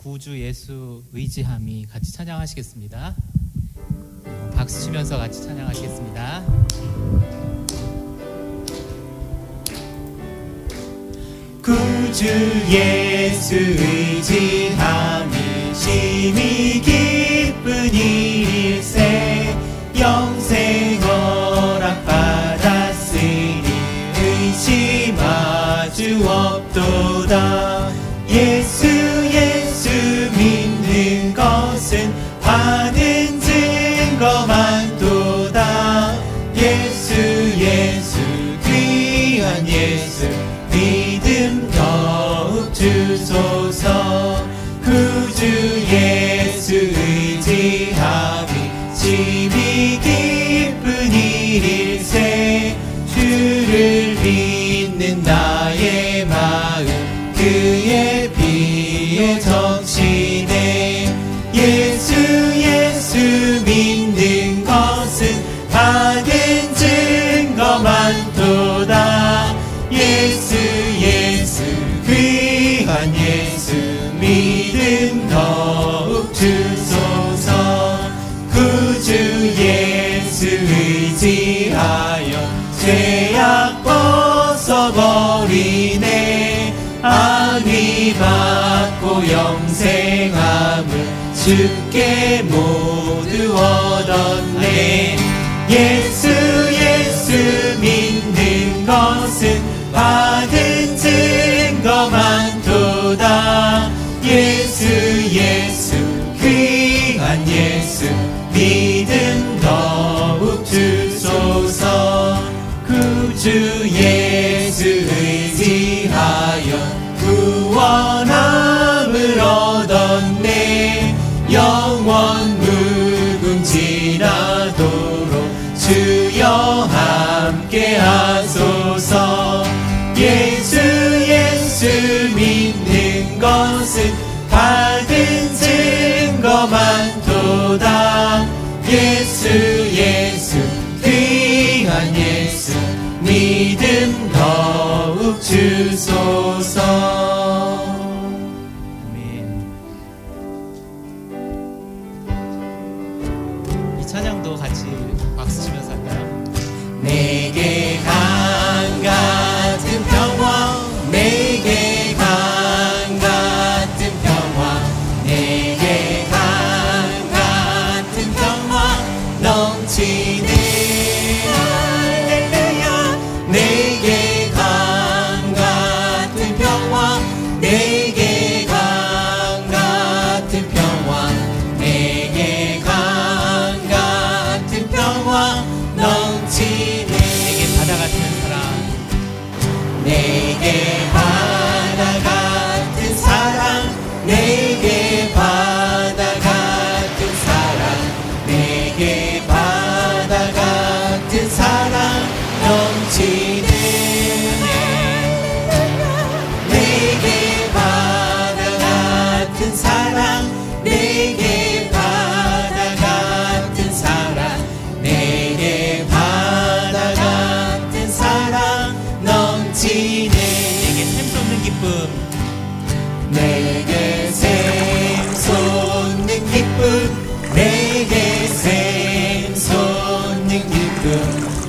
구주 예수 의지함이 같이 찬양하시겠습니다. 어, 박수 치면서 같이 찬양하시겠습니다. 구주 예수 의지함이 심히 예수 예수 귀한 예수 믿음 더욱 주소서. 구주 예수 의지하여 죄악 벗어버리네. 안위 받고 영생함을 주께 모두 얻었네. 예수 예수 믿는 것은 받은 증거만 도다. 예수 예수 귀한 예수 믿음 더욱 주소서. 구주 예수 의지하여 구원함을 얻었네. 영원 무 예수 믿는 것은 받은 증거만 도다. 예수 예수 귀한 예수 믿음 더욱 주소서 내게 바다 같은 사랑 넘치네. 내게 바다 같은 사랑 내게 내게 생손님 기쁨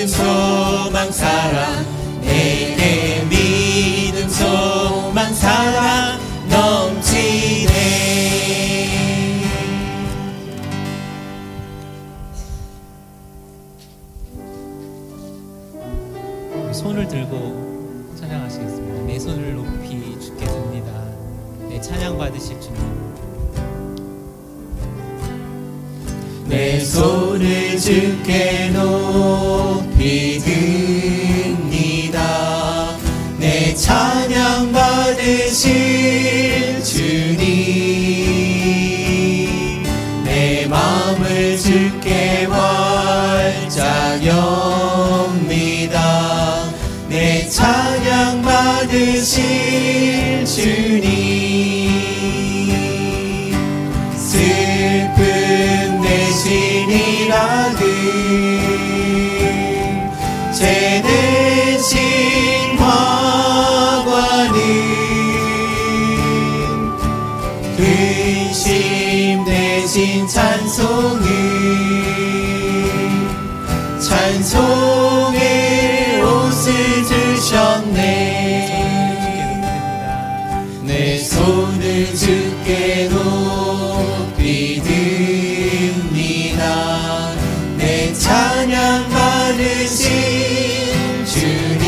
믿음 소망 사랑 내게 믿음 소망 사랑 넘치네. 손을 들고 찬양하시겠습니다. 내 손을 높이 주께 듭니다. 내 찬양 받으실 주님. 내 손을 주께 높이 듭니다. 내 찬양 받으실 대신 찬송을 찬송의 옷을 주셨네. 내 손을 주께 높이 듭니다. 내 찬양 받으신 주님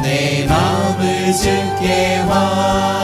내 마음을 주께 활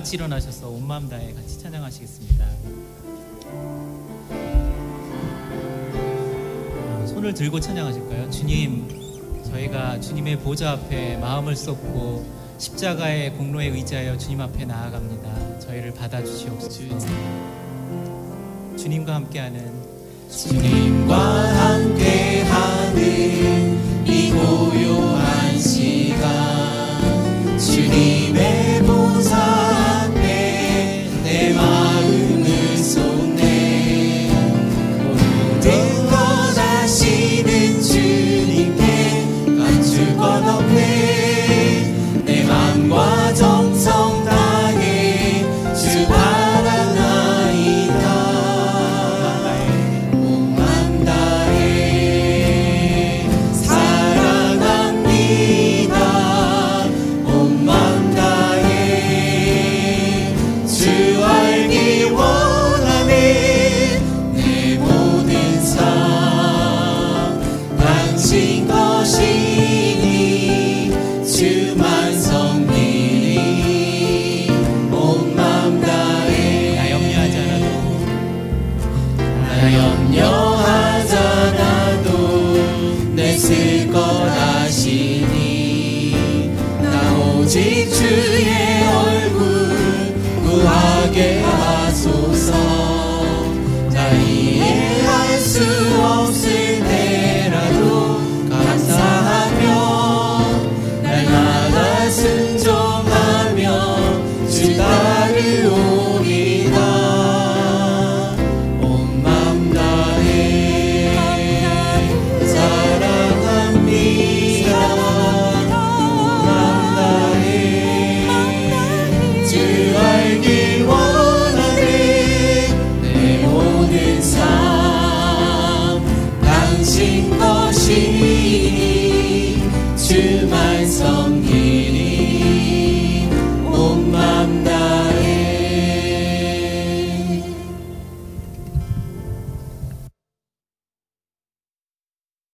같이 일어나셔서 온 마음 다해 같이 찬양하시겠습니다. 어, 손을 들고 찬양하실까요? 주님, 저희가 주님의 보좌 앞에 마음을 쏟고 십자가의 공로에 의지하여 주님 앞에 나아갑니다. 저희를 받아주시옵소서. 주님과 함께하는 주님과 함께